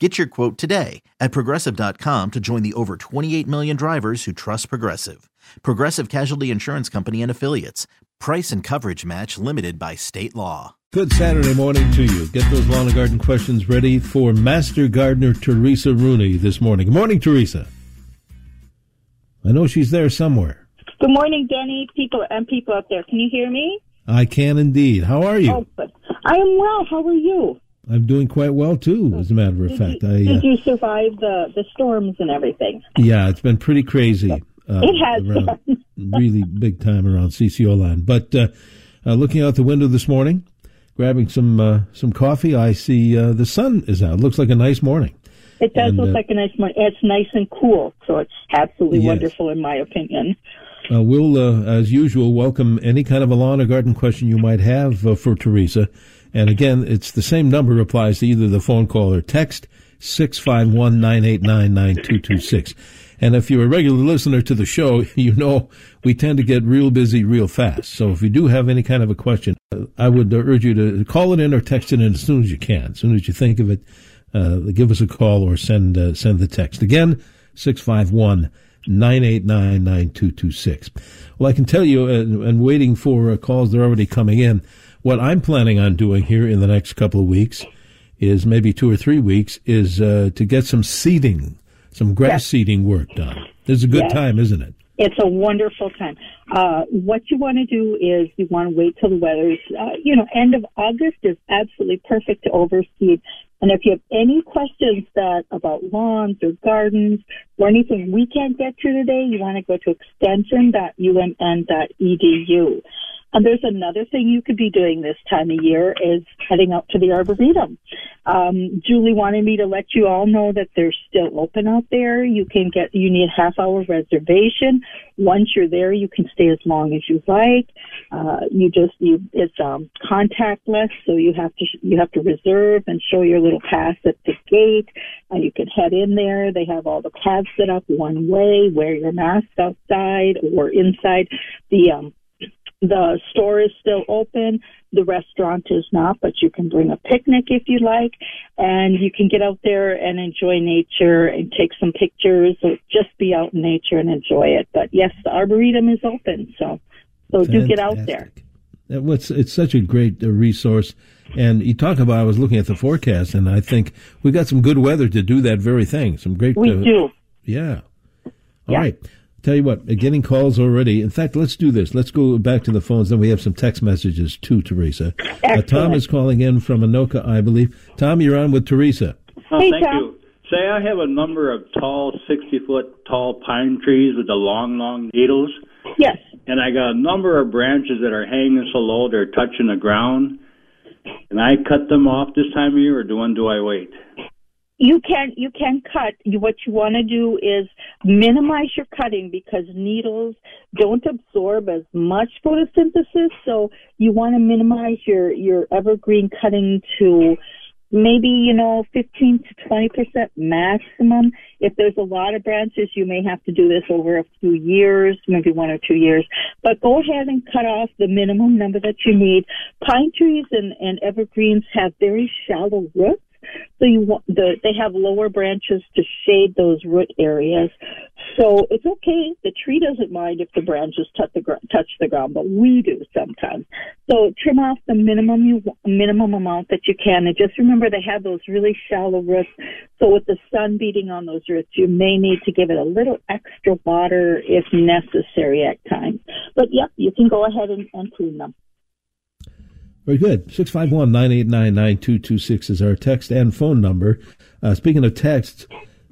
Get your quote today at progressive.com to join the over 28 million drivers who trust Progressive. Progressive Casualty Insurance Company and Affiliates. Price and coverage match limited by state law. Good Saturday morning to you. Get those lawn and garden questions ready for Master Gardener Teresa Rooney this morning. Good morning, Teresa. I know she's there somewhere. Good morning, Denny, people and people out there. Can you hear me? I can indeed. How are you? Oh. I am well. How are you? I'm doing quite well too, as a matter of Did fact. you, I, did uh, you survive the, the storms and everything? yeah, it's been pretty crazy. Uh, It has really big time around CCO land. But uh, uh, looking out the window this morning, grabbing some uh, some coffee, I see uh, the sun is out. looks like a nice morning. It does And, look like a nice morning. It's nice and cool, so it's absolutely Yes. wonderful in my opinion. Uh, we'll, uh, as usual, welcome any kind of a lawn or garden question you might have uh, for Teresa. And again, it's the same number applies to either the phone call or text, 651-989-9226. And if you're a regular listener to the show, you know we tend to get real busy real fast. So if you do have any kind of a question, I would urge you to call it in or text it in as soon as you can. As soon as you think of it, uh, give us a call or send uh, send the text. Again, 651 989 9226. Well, I can tell you, uh, and waiting for uh, calls, they're already coming in. What I'm planning on doing here in the next couple of weeks is maybe two or three weeks is uh, to get some seeding, some grass Yes. seeding work done. This is a good Yes. time, isn't it? It's a wonderful time. Uh, what you want to do is you want to wait till the weather's, uh, you know, end of August is absolutely perfect to overseed. And if you have any questions that about lawns or gardens or anything we can't get to today, you want to go to extension.umn.edu. And there's another thing you could be doing this time of year is heading out to the Arboretum. Um, Julie wanted me to let you all know that they're still open out there. You can get, you need a half hour reservation. Once you're there, you can stay as long as you like. Uh, you just, you, it's, um, contactless, so you have to, you have to reserve and show your little pass at the gate. And you can head in there. They have all the paths set up one way, wear your mask outside or inside. The, um, the store is still open. The restaurant is not, but you can bring a picnic if you like, and you can get out there and enjoy nature and take some pictures or just be out in nature and enjoy it. But yes, the arboretum is open, so so do get out there. Was, it's such a great uh, resource. And you talk about, I was looking at the forecast, and I think we got some good weather to do that very thing. Some great. We uh, do. Yeah. All Yeah. right. Tell you what, uh, getting calls already. In fact, let's do this. Let's go back to the phones. Then we have some text messages too, Teresa. Uh, Tom is calling in from Anoka, I believe. Tom, you're on with Teresa. Oh, Hey, thank Tom. you. Say I have a number of tall, 60 foot tall pine trees with the long, long needles, Yes. and I got a number of branches that are hanging so low they're touching the ground. Can I cut them off this time of year, or do when do I wait? You can you can cut. What you want to do is minimize your cutting because needles don't absorb as much photosynthesis. So you want to minimize your your evergreen cutting to maybe you know 15 to 20 percent maximum. If there's a lot of branches, you may have to do this over a few years, maybe one or two years. But go ahead and cut off the minimum number that you need. Pine trees and, and evergreens have very shallow roots. So you want the they have lower branches to shade those root areas. So it's okay. The tree doesn't mind if the branches touch the touch the ground, but we do sometimes. So trim off the minimum you minimum amount that you can, and just remember they have those really shallow roots. So with the sun beating on those roots, you may need to give it a little extra water if necessary at times. But yep, you can go ahead and, and prune them. Very good. 651 989 9226 is our text and phone number. Uh, speaking of text,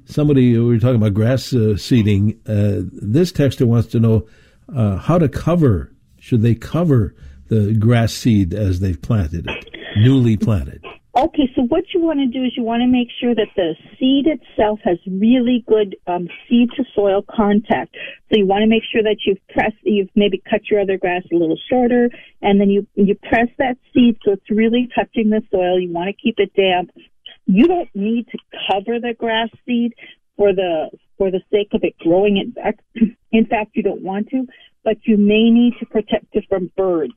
somebody, we were talking about grass uh, seeding. Uh, this texter wants to know uh, how to cover, should they cover the grass seed as they've planted it, newly planted? Okay, so what you want to do is you want to make sure that the seed itself has really good um, seed to soil contact. So you want to make sure that you've pressed, you've maybe cut your other grass a little shorter, and then you you press that seed so it's really touching the soil. You want to keep it damp. You don't need to cover the grass seed for the for the sake of it growing it back. In fact, you don't want to, but you may need to protect it from birds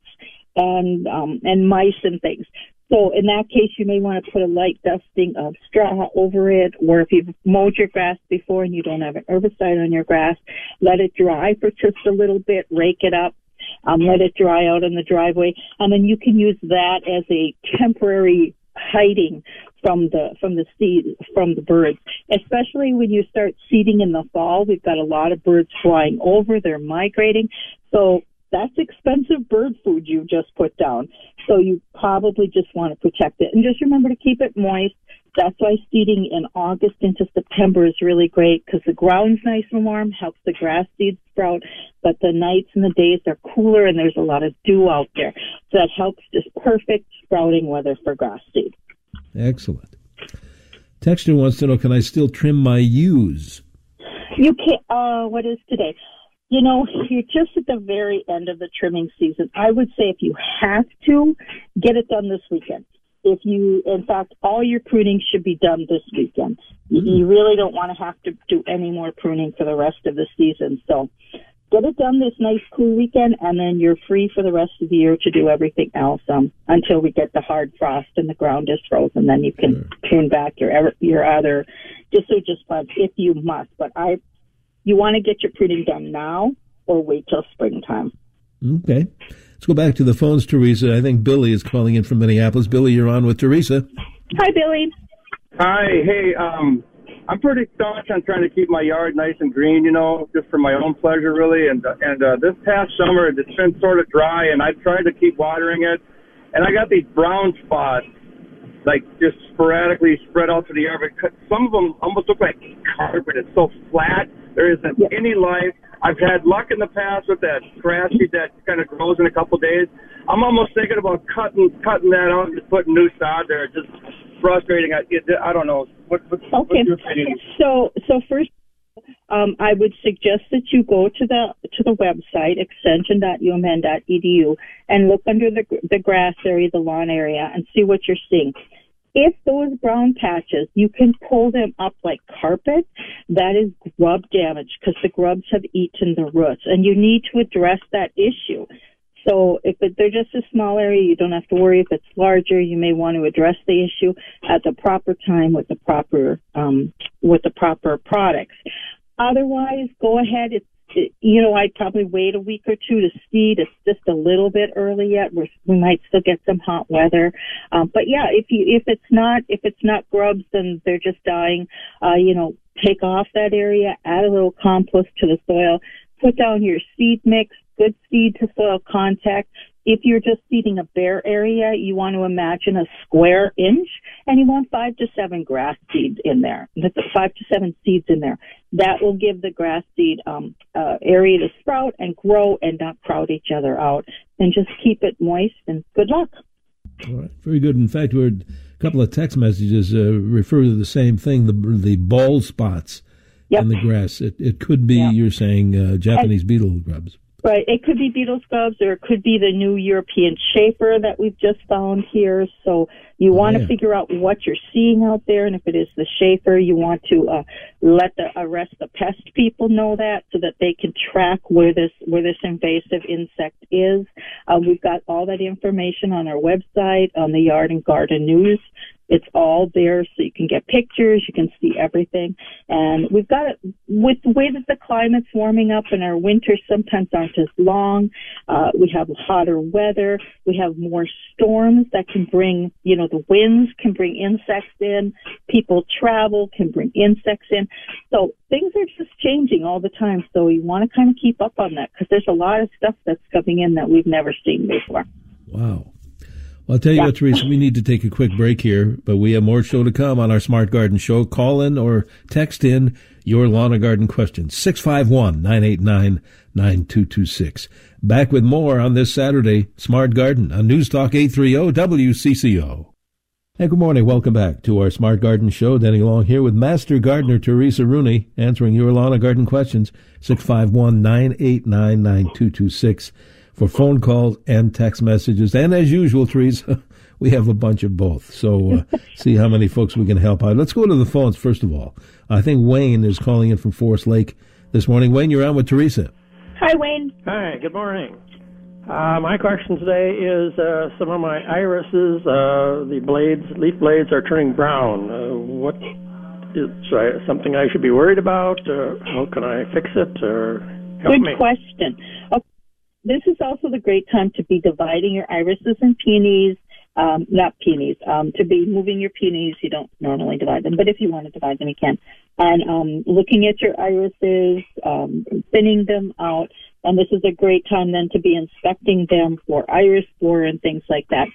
and um, and mice and things. So in that case, you may want to put a light dusting of straw over it, or if you've mowed your grass before and you don't have an herbicide on your grass, let it dry for just a little bit, rake it up, um, let it dry out in the driveway, and then you can use that as a temporary hiding from the from the seed from the birds. Especially when you start seeding in the fall we've got a lot of birds flying over they're migrating. So that's expensive bird food you just put down. So you probably just want to protect it. And just remember to keep it moist. That's why seeding in August into September is really great because the ground's nice and warm, helps the grass seeds sprout, but the nights and the days are cooler and there's a lot of dew out there. So that helps just perfect sprouting weather for grass seed. Excellent. Texter wants to know, can I still trim my yews? You can. Uh, what is today? You know, you're just at the very end of the trimming season. I would say if you have to, get it done this weekend. If you, in fact, all your pruning should be done this weekend. Mm-hmm. You really don't want to have to do any more pruning for the rest of the season. So get it done this nice cool weekend and then you're free for the rest of the year to do everything else um, until we get the hard frost and the ground is frozen. Then you can sure. prune back your your other deciduous plants if you must. But I you want to get your pruning done now or wait till springtime. Okay. Let's go back to the phones, Teresa. I think Billy is calling in from Minneapolis. Billy, you're on with Teresa. Hi, Billy. Hi. Hey, um, I'm pretty staunch on trying to keep my yard nice and green, you know, just for my own pleasure, really. And and uh, this past summer, it's been sort of dry, and I've tried to keep watering it, and I got these brown spots, like just sporadically spread out to the yard. But some of them almost look like carpet. It's so flat there isn't yeah. any life. I've had luck in the past with that grass seed that kind of grows in a couple of days. I'm almost thinking about cutting cutting that out and just putting new sod there. It's just frustrating. I, I don't know. What, what, okay. So so first um, I would suggest that you go to the to the website extension.umn.edu and look under the the grass area, the lawn area, and see what you're seeing. If those brown patches, you can pull them up like carpet, that is grub damage because the grubs have eaten the roots and you need to address that issue. So if they're just a small area, you don't have to worry. If it's larger, you may want to address the issue at the proper time with the proper um, with the proper products. Otherwise, go ahead. It's you know, I'd probably wait a week or two to seed. It's just a little bit early yet. We're, we might still get some hot weather. Um, but yeah, if you, if it's not, if it's not grubs and they're just dying, uh, you know, take off that area, add a little compost to the soil, put down your seed mix, good seed to soil contact, if you're just seeding a bare area, you want to imagine a square inch and you want five to seven grass seeds in there. Five to seven seeds in there. That will give the grass seed um, uh, area to sprout and grow and not crowd each other out. And just keep it moist and good luck. All right, very good. In fact, we had a couple of text messages uh, refer to the same thing: the the bald spots yep. in the grass. It it could be yep. you're saying uh, Japanese and, beetle grubs. Right. It could be beetle grubs or it could be the new European chafer that we've just found here. So You want Yeah. to figure out what you're seeing out there, and if it is the chafer, you want to uh, let the arrest the pest people know that so that they can track where this where this invasive insect is. Uh, we've got all that information on our website on the Yard and Garden News. It's all there so you can get pictures, you can see everything. And we've got it with the way that the climate's warming up and our winters sometimes aren't as long. Uh, we have hotter weather. We have more storms that can bring, you know, the winds can bring insects in. People travel can bring insects in. So things are just changing all the time. So you want to kind of keep up on that because there's a lot of stuff that's coming in that we've never seen before. Wow. Well, I'll tell you Yeah. what, Teresa, we need to take a quick break here, but we have more show to come on our Smart Garden Show. Call in or text in your lawn and garden questions. 651 989 9226. Back with more on this Saturday, Smart Garden on News Talk 830 WCCO. Hey, good morning. Welcome back to our Smart Garden Show. Denny Long here with Master Gardener Teresa Rooney answering your lawn and garden questions. 651 989 9226 for phone calls and text messages. And as usual, Teresa, we have a bunch of both. So uh, see how many folks we can help out. Let's go to the phones first of all. I think Wayne is calling in from Forest Lake this morning. Wayne, you're on with Teresa. Hi, Wayne. Hi, good morning. Uh, my question today is uh, some of my irises, uh, the blades, leaf blades are turning brown. Uh, what is uh, something I should be worried about? Uh, how can I fix it or help Good me? question. Okay. This is also the great time to be dividing your irises and peonies. Um, not peonies, um, to be moving your peonies. You don't normally divide them, but if you want to divide them, you can. And um, looking at your irises, um, thinning them out. And this is a great time then to be inspecting them for iris borer and things like that.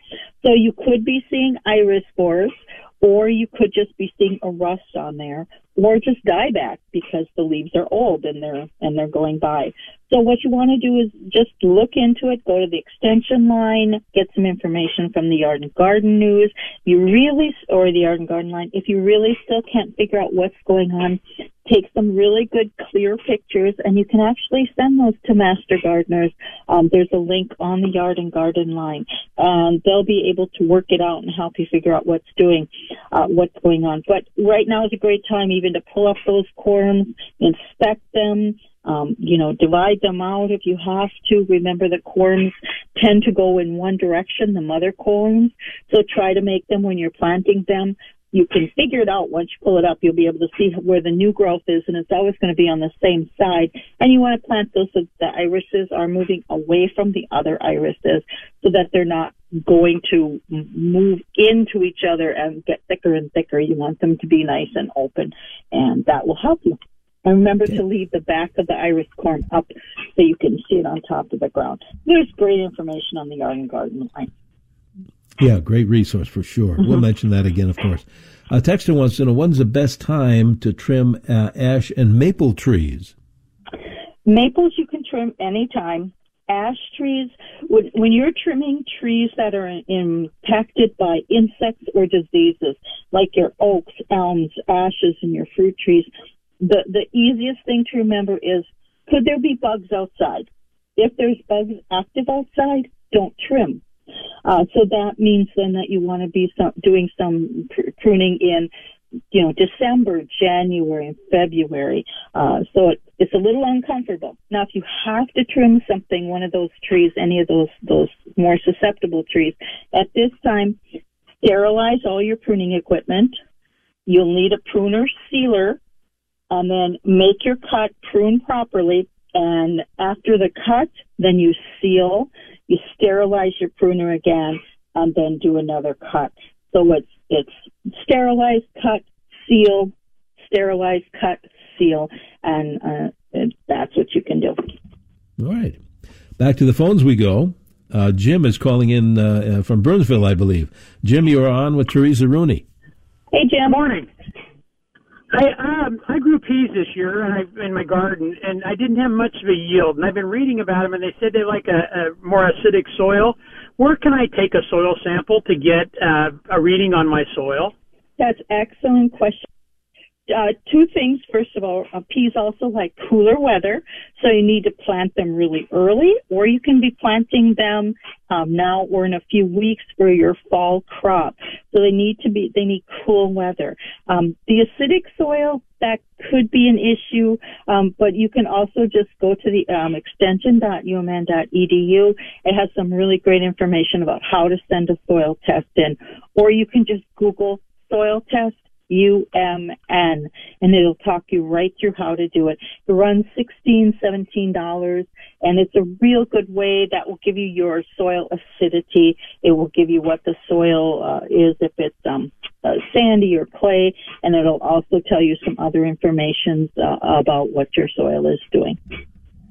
So you could be seeing iris borers, or you could just be seeing a rust on there, or just dieback because the leaves are old and they're and they're going by. So what you want to do is just look into it, go to the extension line, get some information from the Yard and Garden News. You really, or the Yard and Garden line, if you really still can't figure out what's going on, take some really good clear pictures and you can actually send those to Master Gardeners. Um, there's a link on the Yard and Garden line. Um, they'll be able to work it out and help you figure out what's doing, uh, what's going on. But right now is a great time even to pull up those corms, inspect them, um, you know, divide them out if you have to. Remember the corms tend to go in one direction, the mother corms. So try to make them when you're planting them. You can figure it out once you pull it up. You'll be able to see where the new growth is, and it's always going to be on the same side. And you want to plant those so the irises are moving away from the other irises, so that they're not going to move into each other and get thicker and thicker. You want them to be nice and open, and that will help you. And remember to leave the back of the iris corm up so you can see it on top of the ground. There's great information on the Yard and Garden line. Yeah, great resource for sure. We'll mention that again, of course. A Texter wants to know when's the best time to trim uh, ash and maple trees? Maples you can trim anytime. Ash trees, when, when you're trimming trees that are impacted by insects or diseases, like your oaks, elms, ashes, and your fruit trees, the, the easiest thing to remember is could there be bugs outside? If there's bugs active outside, don't trim. Uh, so that means then that you want to be some, doing some pr- pruning in, you know, December, January, and February. Uh, so it, it's a little uncomfortable. Now, if you have to trim something, one of those trees, any of those those more susceptible trees, at this time, sterilize all your pruning equipment. You'll need a pruner sealer, and then make your cut, prune properly, and after the cut, then you seal you sterilize your pruner again and then do another cut. So it's it's sterilize, cut, seal, sterilize, cut, seal, and, uh, and that's what you can do. All right. Back to the phones we go. Uh, Jim is calling in uh, uh, from Burnsville, I believe. Jim, you are on with Teresa Rooney. Hey Jim. morning. I um I grew peas this year and I in my garden and I didn't have much of a yield and I've been reading about them and they said they like a, a more acidic soil. Where can I take a soil sample to get uh, a reading on my soil? That's excellent question. Uh, two things. First of all, uh, peas also like cooler weather, so you need to plant them really early, or you can be planting them um, now or in a few weeks for your fall crop. So they need to be they need cool weather. Um, the acidic soil that could be an issue, um, but you can also just go to the um, extension.umn.edu. It has some really great information about how to send a soil test in, or you can just Google soil test UMN, and it'll talk you right through how to do it. It runs sixteen, seventeen dollars, and it's a real good way that will give you your soil acidity. It will give you what the soil uh, is, if it's um, uh, sandy or clay, and it'll also tell you some other information uh, about what your soil is doing.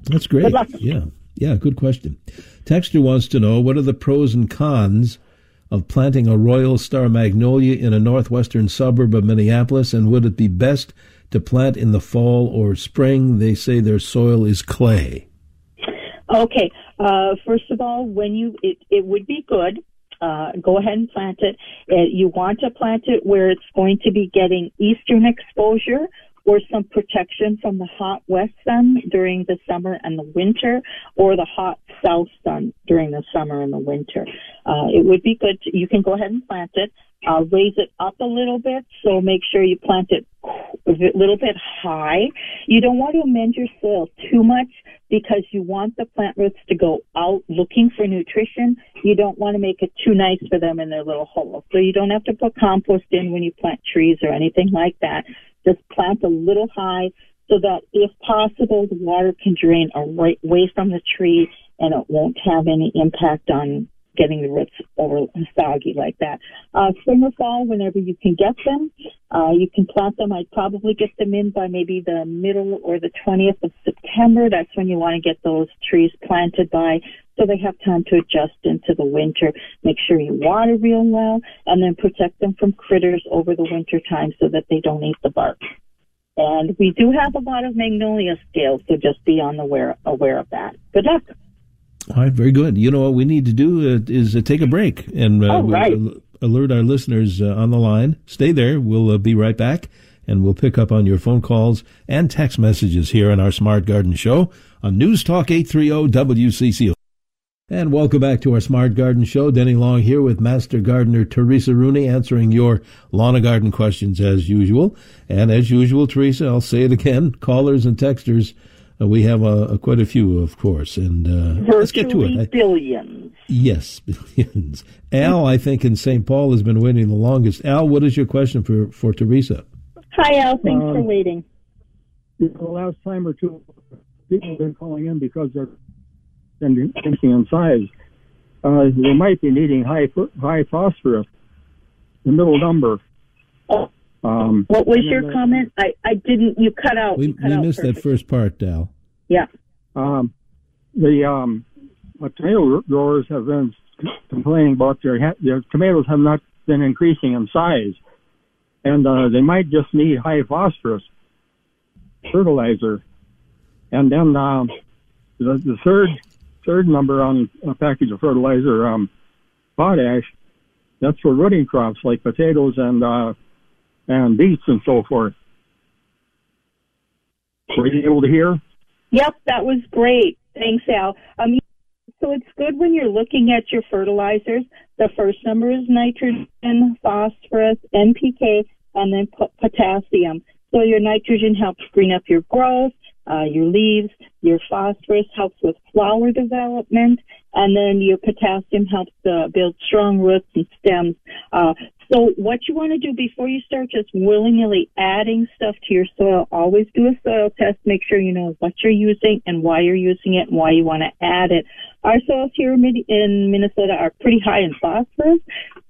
That's great. Yeah, yeah, good question. Texter wants to know what are the pros and cons of planting a Royal Star Magnolia in a northwestern suburb of Minneapolis, and would it be best to plant in the fall or spring? They say their soil is clay. Okay. Uh, first of all, when you it, it would be good. Uh, go ahead and plant it. Uh, you want to plant it where it's going to be getting eastern exposure or some protection from the hot west sun during the summer and the winter, or the hot south sun during the summer and the winter. Uh, it would be good. To, you can go ahead and plant it. Uh, raise it up a little bit, so make sure you plant it a little bit high. You don't want to amend your soil too much because you want the plant roots to go out looking for nutrition. You don't want to make it too nice for them in their little hole. So you don't have to put compost in when you plant trees or anything like that. Just plant a little high so that if possible, the water can drain away from the tree and it won't have any impact on getting the roots over soggy like that. Uh, spring or fall, whenever you can get them, uh, you can plant them. I'd probably get them in by maybe the middle or the 20th of September. That's when you want to get those trees planted by so they have time to adjust into the winter. Make sure you water real well and then protect them from critters over the winter time so that they don't eat the bark. And we do have a lot of magnolia scales, so just be on the aware, aware of that. Good luck. All right, very good. You know what we need to do uh, is uh, take a break and uh, right. we'll alert our listeners uh, on the line. Stay there. We'll uh, be right back and we'll pick up on your phone calls and text messages here on our Smart Garden Show on News Talk 830 WCCO. And welcome back to our Smart Garden Show. Denny Long here with Master Gardener Teresa Rooney answering your lawn and garden questions as usual. And as usual, Teresa, I'll say it again, callers and texters, uh, we have uh, quite a few, of course. And uh, let's get to it. billions. Yes, billions. Al, I think in St. Paul has been waiting the longest. Al, what is your question for, for Teresa? Hi, Al. Thanks um, for waiting. The last time or two, people have been calling in because they're and increasing in size, uh, they might be needing high high phosphorus, the middle number. Um, what was your comment? I, I didn't. You cut out. We, cut we out missed perfect. that first part, Dal. Yeah. Um, the um, tomato growers have been complaining about their their tomatoes have not been increasing in size, and uh, they might just need high phosphorus fertilizer. And then um, the, the third third number on a package of fertilizer, um, potash, that's for rooting crops like potatoes and uh, and beets and so forth. Were you able to hear? Yep, that was great. Thanks, Al. Um, so it's good when you're looking at your fertilizers. The first number is nitrogen, phosphorus, NPK, and then potassium. So your nitrogen helps green up your growth uh, your leaves. Your phosphorus helps with flower development, and then your potassium helps uh, build strong roots and stems. Uh, so what you want to do before you start just willy-nilly adding stuff to your soil, always do a soil test. Make sure you know what you're using and why you're using it and why you want to add it. Our soils here in Minnesota are pretty high in phosphorus,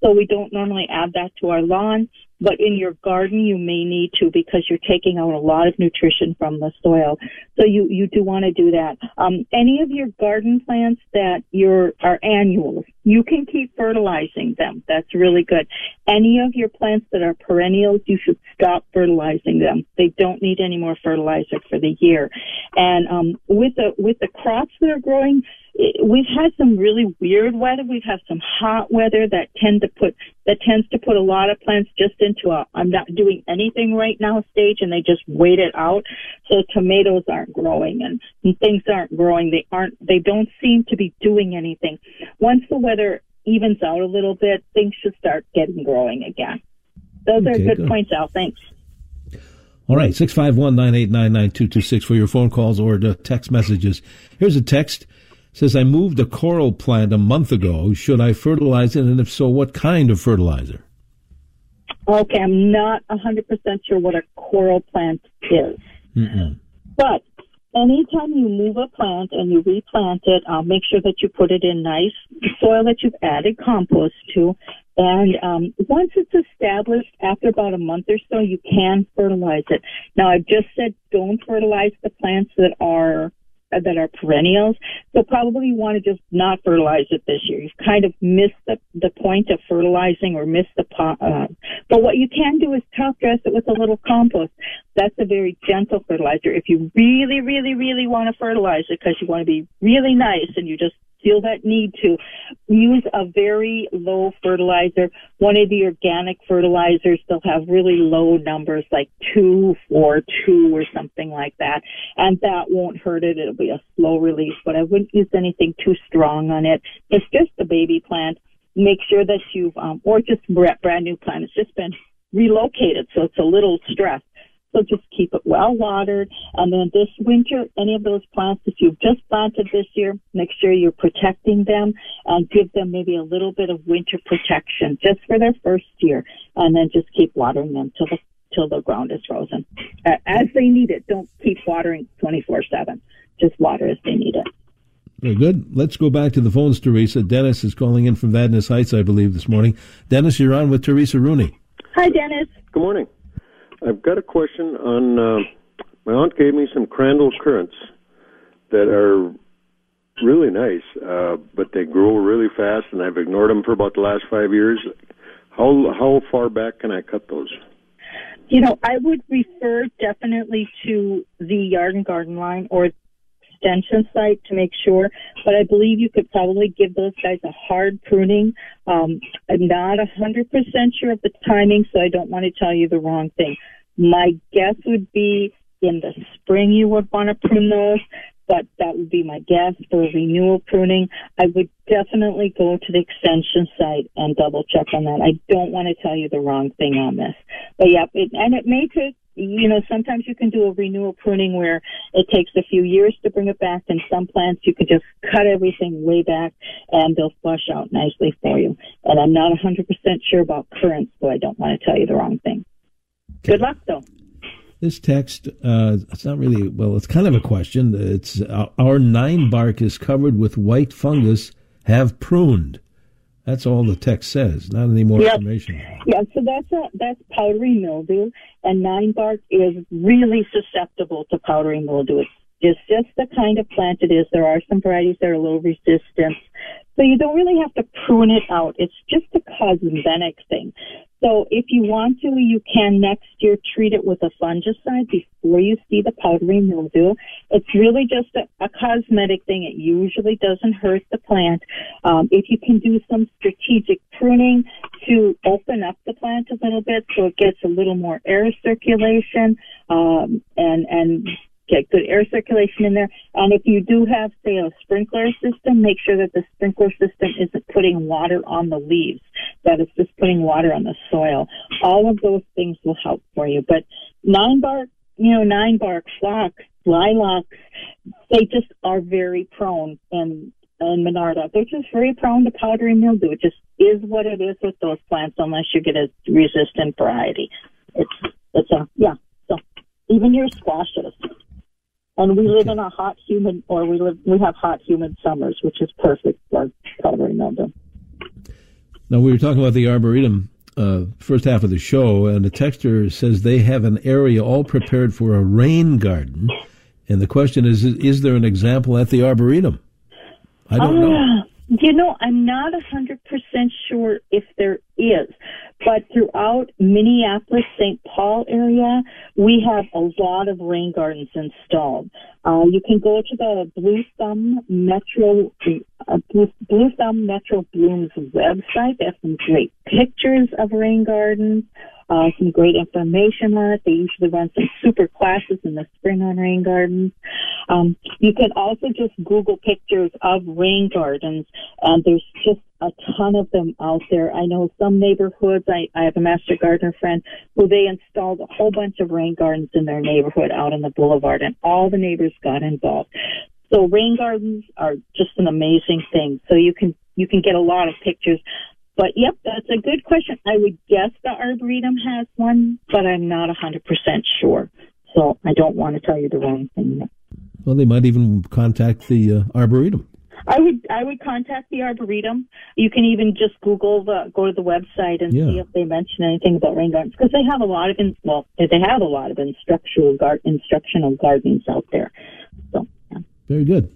so we don't normally add that to our lawn but in your garden you may need to because you're taking out a lot of nutrition from the soil. So you, you do want to do that. Um, any of your garden plants that you're, are annuals, you can keep fertilizing them. That's really good. Any of your plants that are perennials, you should stop fertilizing them. They don't need any more fertilizer for the year. And um, with the with the crops that are growing, it, we've had some really weird weather. We've had some hot weather that tend to put that tends to put a lot of plants just into a I'm not doing anything right now stage, and they just wait it out. So tomatoes aren't growing and, and things aren't growing. They aren't. They don't seem to be doing anything. Once the weather evens out a little bit, things should start getting growing again. Those Okay, are good, good. points, Al. Thanks. All right, 651 989 9226 for your phone calls or the text messages. Here's a text. Says, I moved a coral plant a month ago. Should I fertilize it? And if so, what kind of fertilizer? Okay, I'm not 100% sure what a coral plant is. Mm-mm. But anytime you move a plant and you replant it, uh, make sure that you put it in nice soil that you've added compost to. And um, once it's established, after about a month or so, you can fertilize it. Now, I've just said don't fertilize the plants that are that are perennials. So probably you want to just not fertilize it this year. You've kind of missed the, the point of fertilizing or missed the pot. Uh, but what you can do is top dress it with a little compost. That's a very gentle fertilizer. If you really, really, really want to fertilize it because you want to be really nice and you just feel that need to use a very low fertilizer. One of the organic fertilizers, they'll have really low numbers like two, four, two or something like that. And that won't hurt it. It'll be a slow release, but I wouldn't use anything too strong on it. It's just a baby plant. Make sure that you've, um, or just brand new plant. It's just been relocated, so it's a little stressed. So just keep it well watered. And then this winter, any of those plants, that you've just planted this year, make sure you're protecting them and give them maybe a little bit of winter protection just for their first year. And then just keep watering them till the, till the ground is frozen. Uh, As they need it. Don't keep watering 24-7. Just water as they need it. Very good. Let's go back to the phones, Teresa. Dennis is calling in from Vadnais Heights, I believe, this morning. Dennis, you're on with Teresa Rooney. Hi, Dennis. Good morning. I've got a question on. Uh, my aunt gave me some crandall currants that are really nice, uh, but they grow really fast, and I've ignored them for about the last five years. How how far back can I cut those? You know, I would refer definitely to the yard and garden line or extension site to make sure, but I believe you could probably give those guys a hard pruning. Um, I'm not a 100% sure of the timing, so I don't want to tell you the wrong thing. My guess would be in the spring you would want to prune those, but that would be my guess for renewal pruning. I would definitely go to the extension site and double check on that. I don't want to tell you the wrong thing on this. But yeah, it, and it may take, you know, sometimes you can do a renewal pruning where it takes a few years to bring it back, and some plants you can just cut everything way back and they'll flush out nicely for you. And I'm not 100% sure about currants, so I don't want to tell you the wrong thing. Good luck, though. This text, uh, it's not really, well, it's kind of a question. It's uh, our nine bark is covered with white fungus, have pruned. That's all the text says, not any more Yep. information. Yeah, so that's a that's powdery mildew, and nine bark is really susceptible to powdery mildew. It's just just the kind of plant it is. There are some varieties that are low resistance, so you don't really have to prune it out. It's just a cosmetic thing. So if you want to, you can next year treat it with a fungicide before you see the powdery mildew. It's really just a, a cosmetic thing. It usually doesn't hurt the plant. Um, if you can do some strategic pruning to open up the plant a little bit so it gets a little more air circulation um, and and get good air circulation in there. And if you do have, say, a sprinkler system, make sure that the sprinkler system isn't putting water on the leaves, that it's just putting water on the soil. All of those things will help for you. But nine bark, you know, nine bark, phlox, lilacs, they just are very prone and and Monarda, they're just very prone to powdery mildew. It just is what it is with those plants unless you get a resistant variety. It's it's a yeah. So even your squashes. And we live in a hot, humid, or we live, we have hot, humid summers, which is perfect for powdery mildew. Now, we were talking about the Arboretum uh, first half of the show, and the texter says they have an area all prepared for a rain garden. And the question is, is there an example at the Arboretum? I don't know. You know, I'm not a 100% sure if there is, but throughout Minneapolis, St. Paul area, we have a lot of rain gardens installed. Uh, you can go to the Blue Thumb Metro, uh, Blue, Blue Thumb Metro Blooms website. They have some great pictures of rain gardens uh, some great information on it. They usually run some super classes in the spring on rain gardens. Um, you can also just Google pictures of rain gardens, and there's just a ton of them out there. I know some neighborhoods, I, I have a master gardener friend who they installed a whole bunch of rain gardens in their neighborhood out on the boulevard, and all the neighbors got involved. So rain gardens are just an amazing thing. So you can you can get a lot of pictures. But yep, that's a good question. I would guess the Arboretum has one, but I'm not 100% sure. So I don't want to tell you the wrong thing. Well, they might even contact the uh, Arboretum. I would I would contact the Arboretum. You can even just Google the go to the website and Yeah. see if they mention anything about rain gardens because they have a lot of in, well they have a lot of instructional gar- instructional gardens out there. So Very good.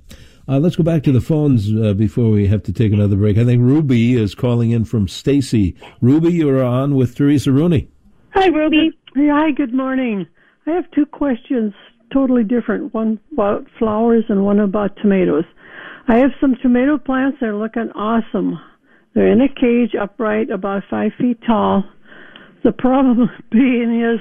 Uh, let's go back to the phones uh, before we have to take another break. I think Ruby is calling in from Stacy. Ruby, you're on with Teresa Rooney. Hi, Ruby. Hey, hi, good morning. I have two questions, totally different. One about flowers and one about tomatoes. I have some tomato plants that are looking awesome. They're in a cage, upright, about five feet tall. The problem being is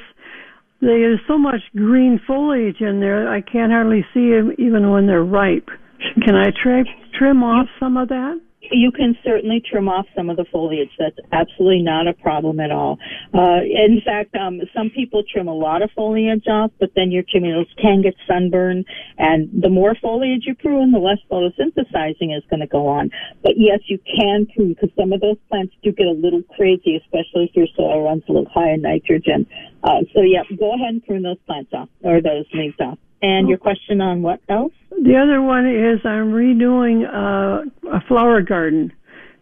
there's so much green foliage in there, I can't hardly see them even when they're ripe. Can I tri- trim off some of that? you can certainly trim off some of the foliage. That's absolutely not a problem at all. Uh, in fact, um, some people trim a lot of foliage off, but then your tomatoes can get sunburned. And the more foliage you prune, the less photosynthesizing is going to go on. But yes, you can prune because some of those plants do get a little crazy, especially if your soil runs a little high in nitrogen. Uh, so yeah, go ahead and prune those plants off or those leaves off. And your question on what else? The other one is I'm redoing uh, a flower garden,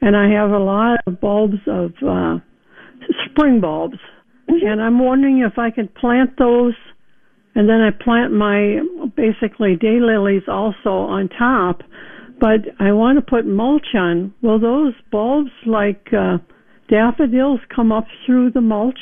and I have a lot of bulbs of uh, spring bulbs, and I'm wondering if I could plant those, and then I plant my basically daylilies also on top. But I want to put mulch on. Will those bulbs, like uh, daffodils, come up through the mulch?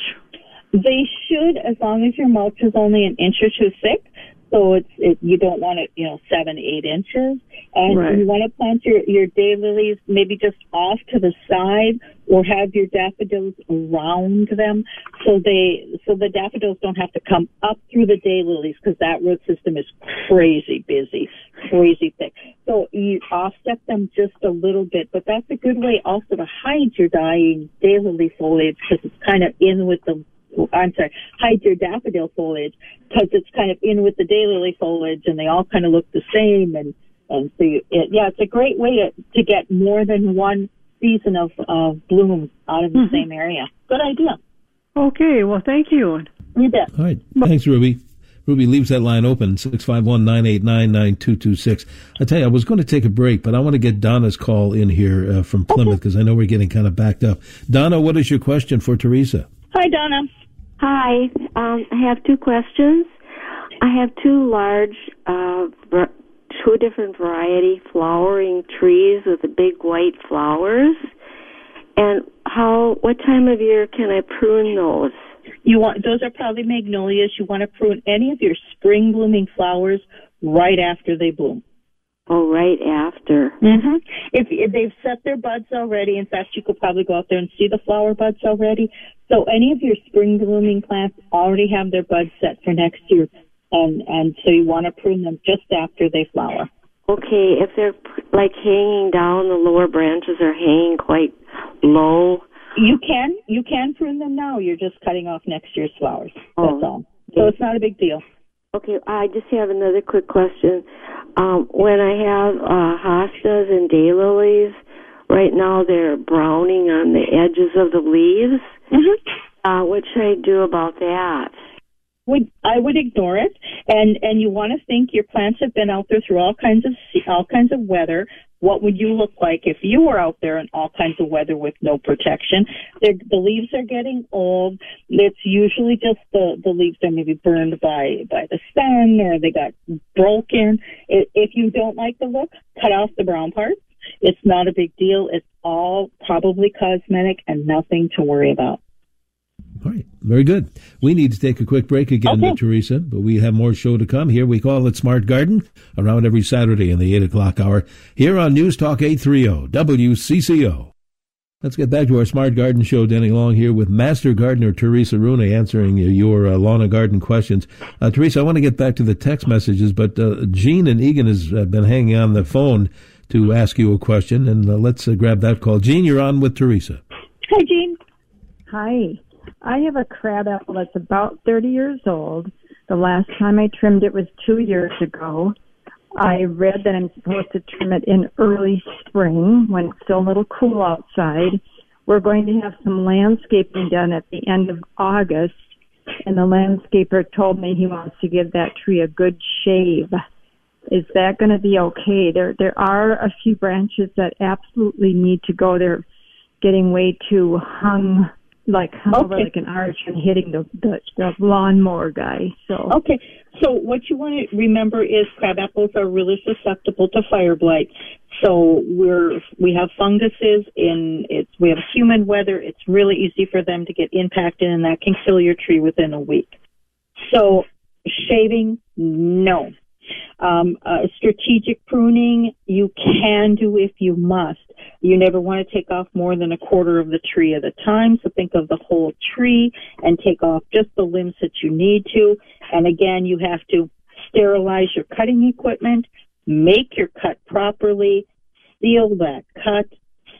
They should, as long as your mulch is only an inch or two thick. So it's it, you don't want it, you know, seven eight inches, and Right. you want to plant your your daylilies maybe just off to the side, or have your daffodils around them, so they so the daffodils don't have to come up through the daylilies because that root system is crazy busy, crazy thick. So you offset them just a little bit, but that's a good way also to hide your dying daylily foliage because it's kind of in with the I'm sorry, hide your daffodil foliage because it's kind of in with the daylily foliage and they all kind of look the same and and so you, it, yeah, it's a great way to to get more than one season of uh, bloom out of the same area. Good idea. Okay, well, thank you. You bet. All right. Thanks, Ruby. Ruby leaves that line open, 651-989-9226. I tell you, I was going to take a break, but I want to get Donna's call in here uh, from Plymouth because I know we're getting kind of backed up. Donna, what is your question for Teresa? Hi, Donna. Hi, um, I have two questions. I have two large, uh, ver- two different variety flowering trees with the big white flowers. And how, what time of year can I prune those? You want those are probably magnolias. You want to prune any of your spring blooming flowers right after they bloom. Oh, right after. Mm-hmm. If, if they've set their buds already, in fact, you could probably go out there and see the flower buds already. So any of your spring blooming plants already have their buds set for next year, and and so you want to prune them just after they flower. Okay, if they're like hanging down, the lower branches are hanging quite low. You can you can prune them now. You're just cutting off next year's flowers. Oh. That's all. So it's not a big deal. Okay, I just have another quick question. Um, when I have uh, hostas and daylilies, right now they're browning on the edges of the leaves. Mm-hmm. Uh, what should I do about that? Would I would ignore it, and and you want to think your plants have been out there through all kinds of all kinds of weather. What would you look like if you were out there in all kinds of weather with no protection? They're, the leaves are getting old. It's usually just the the leaves are maybe burned by by the sun or they got broken. If you don't like the look, cut off the brown parts. It's not a big deal. It's all probably cosmetic and nothing to worry about. All right, very good. We need to take a quick break again, Okay. Teresa, but we have more show to come here. We call it Smart Garden around every Saturday in the 8 o'clock hour here on News Talk 830 WCCO. Let's get back to our Smart Garden show. Denny Long here with Master Gardener Teresa Rooney answering your uh, lawn and garden questions. Uh, Teresa, I want to get back to the text messages, but uh, Jean and Eagan has uh, been hanging on the phone to ask you a question, and uh, let's uh, grab that call. Jean, you're on with Teresa. Hi, Jean. Hi. I have a crab apple that's about 30 years old. The last time I trimmed it was two years ago. I read that I'm supposed to trim it in early spring when it's still a little cool outside. We're going to have some landscaping done at the end of August, and the landscaper told me he wants to give that tree a good shave. Is that going to be okay? There, there are a few branches that absolutely need to go. They're getting way too hung, like hung over like an arch and hitting the, the the lawnmower guy. So Okay, so what you want to remember is crab apples are really susceptible to fire blight. So we're we have funguses in it's we have humid weather. It's really easy for them to get impacted, and that can kill your tree within a week. So shaving, no. Um, uh, strategic pruning, you can do if you must. You never want to take off more than a quarter of the tree at a time. So think of the whole tree and take off just the limbs that you need to. And again, you have to sterilize your cutting equipment, make your cut properly, seal that cut,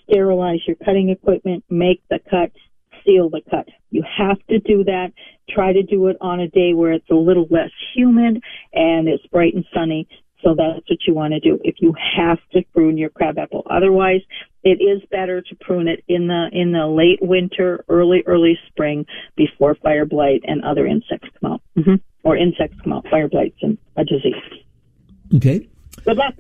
sterilize your cutting equipment, make the cut, seal the cut. You have to do that. Try to do it on a day where it's a little less humid and it's bright and sunny. So that's what you want to do if you have to prune your crabapple. Otherwise, it is better to prune it in the in the late winter, early early spring before fire blight and other insects come out, hmm or insects come out. Fire blight's and a disease. Okay. Good luck.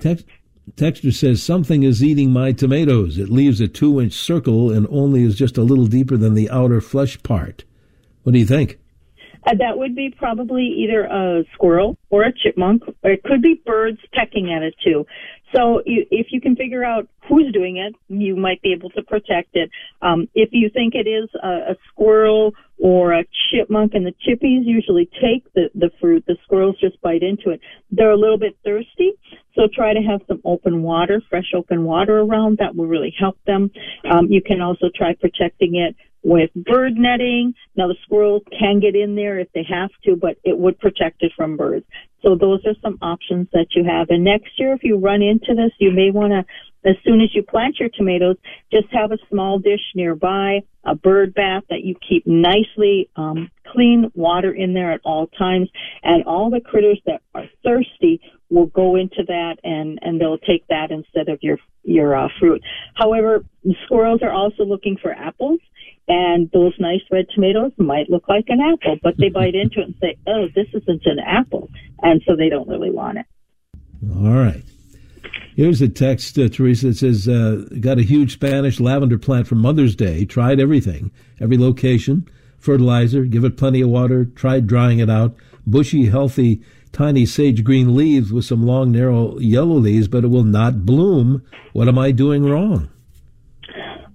Text, texter says something is eating my tomatoes. It leaves a two inch circle and only is just a little deeper than the outer flesh part. What do you think? Uh, that would be probably either a squirrel or a chipmunk, or it could be birds pecking at it too. So if you can figure out who's doing it, you might be able to protect it. Um, if you think it is a, a squirrel or a chipmunk, and the chippies usually take the, the fruit, the squirrels just bite into it. They're a little bit thirsty, so try to have some open water, fresh open water around. That will really help them. Um, you can also try protecting it with bird netting. Now the squirrels can get in there if they have to, but it would protect it from birds. So those are some options that you have. And next year, if you run into this, you may want to, as soon as you plant your tomatoes, just have a small dish nearby, a bird bath that you keep nicely um, clean water in there at all times, and all the critters that are thirsty will go into that and and they'll take that instead of your your uh, fruit. However, squirrels are also looking for apples, and those nice red tomatoes might look like an apple, but they bite into it and say, "Oh, this isn't an apple," and so they don't really want it. All right. Here's a text, uh, Teresa. Says, uh, got a huge Spanish lavender plant for Mother's Day. Tried everything, every location, fertilizer, give it plenty of water, tried drying it out. Bushy, healthy, tiny sage green leaves with some long, narrow yellow leaves, but it will not bloom. What am I doing wrong?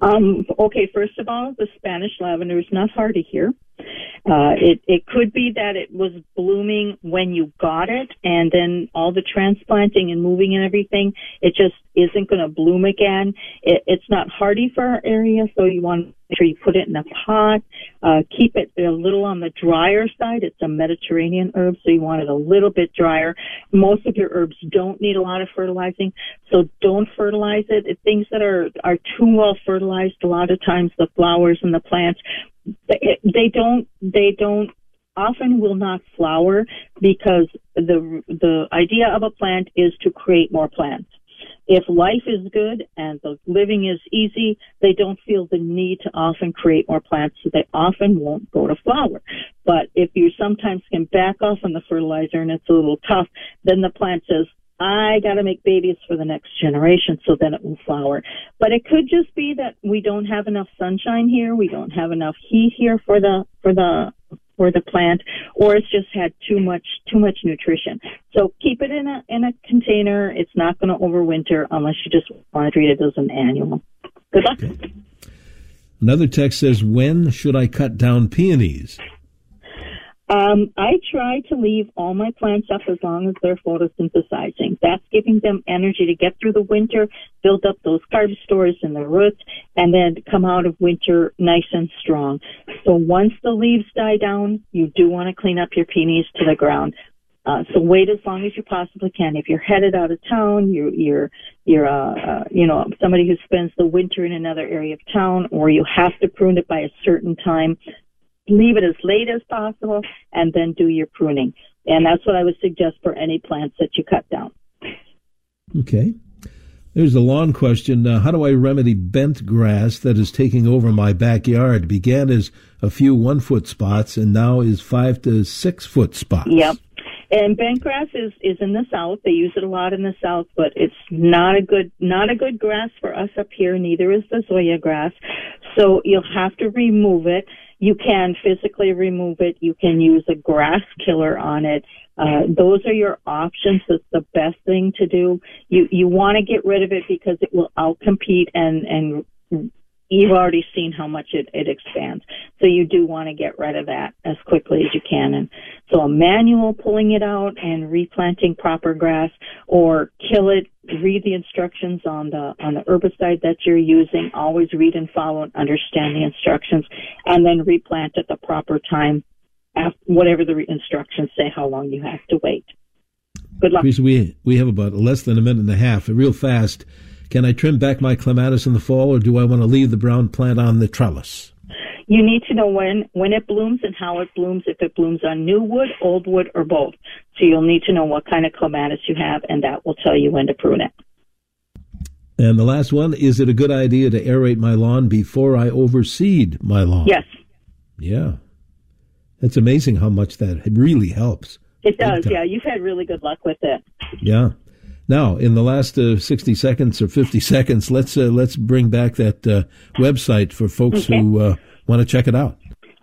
Um, okay, first of all, the Spanish lavender is not hardy here. Uh, it it could be that it was blooming when you got it, and then all the transplanting and moving and everything, it just isn't going to bloom again. It, it's not hardy for our area, so you want to make sure you put it in a pot. Uh, keep it a little on the drier side. It's a Mediterranean herb, so you want it a little bit drier. Most of your herbs don't need a lot of fertilizing, so don't fertilize it. It- Things that are are too well fertilized, a lot of times the flowers and the plants, they, they don't they don't often will not flower because the the idea of a plant is to create more plants. If life is good and the living is easy, they don't feel the need to often create more plants, so they often won't go to flower. But if you sometimes can back off on the fertilizer and it's a little tough, then the plant says, I got to make babies for the next generation, so then it will flower. But it could just be that we don't have enough sunshine here. We don't have enough heat here for the for the for the plant, or it's just had too much too much nutrition. So keep it in a in a container. It's not going to overwinter unless you just want to treat it as an annual. Good luck. Okay. Another text says, "When should I cut down peonies?" Um, I try to leave all my plants up as long as they're photosynthesizing. That's giving them energy to get through the winter, build up those carb stores in the roots, and then come out of winter nice and strong. So once the leaves die down, you do want to clean up your peonies to the ground. Uh, so wait as long as you possibly can. If you're headed out of town, you're you're you're uh, uh, you know somebody who spends the winter in another area of town, or you have to prune it by a certain time leave it as late as possible and then do your pruning. And that's what I would suggest for any plants that you cut down. Okay. There's a lawn question. Uh, how do I remedy bent grass that is taking over my backyard? Began as a few one foot spots and now is five to six foot spots. Yep. And bent grass is, is in the south. They use it a lot in the south, but it's not a good not a good grass for us up here. Neither is the zoysia grass. So you'll have to remove it you can physically remove it. You can use a grass killer on it. Uh, those are your options. It's the best thing to do. You you want to get rid of it because it will outcompete and and you've already seen how much it, it expands. So you do want to get rid of that as quickly as you can. And so a manual pulling it out and replanting proper grass or kill it, read the instructions on the, on the herbicide that you're using. Always read and follow and understand the instructions and then replant at the proper time, after, whatever the instructions say how long you have to wait. Good luck. we, we have about less than a minute and a half, real fast. Can I trim back my clematis in the fall, or do I want to leave the brown plant on the trellis? You need to know when when it blooms and how it blooms. If it blooms on new wood, old wood, or both. So you'll need to know what kind of clematis you have, and that will tell you when to prune it. And the last one: Is it a good idea to aerate my lawn before I overseed my lawn? Yes. Yeah, that's amazing how much that really helps. It does. Yeah, you've had really good luck with it. Yeah. Now, in the last uh, 60 seconds or 50 seconds, let's uh, let's bring back that uh, website for folks okay. who uh, want to check it out.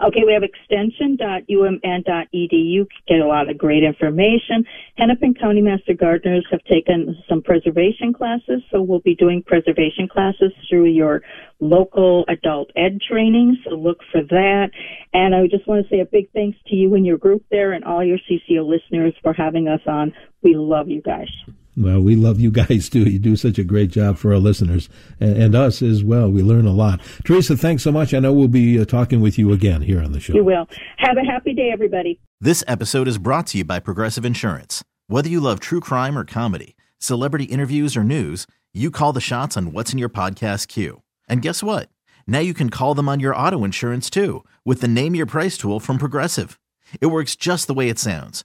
Okay, we have extension.umn.edu. Get a lot of great information. Hennepin County Master Gardeners have taken some preservation classes, so we'll be doing preservation classes through your local adult ed training, so look for that. And I just want to say a big thanks to you and your group there and all your CCO listeners for having us on. We love you guys. Well, we love you guys too. You do such a great job for our listeners and, and us as well. We learn a lot. Teresa, thanks so much. I know we'll be uh, talking with you again here on the show. You will. Have a happy day, everybody. This episode is brought to you by Progressive Insurance. Whether you love true crime or comedy, celebrity interviews or news, you call the shots on what's in your podcast queue. And guess what? Now you can call them on your auto insurance too with the Name Your Price tool from Progressive. It works just the way it sounds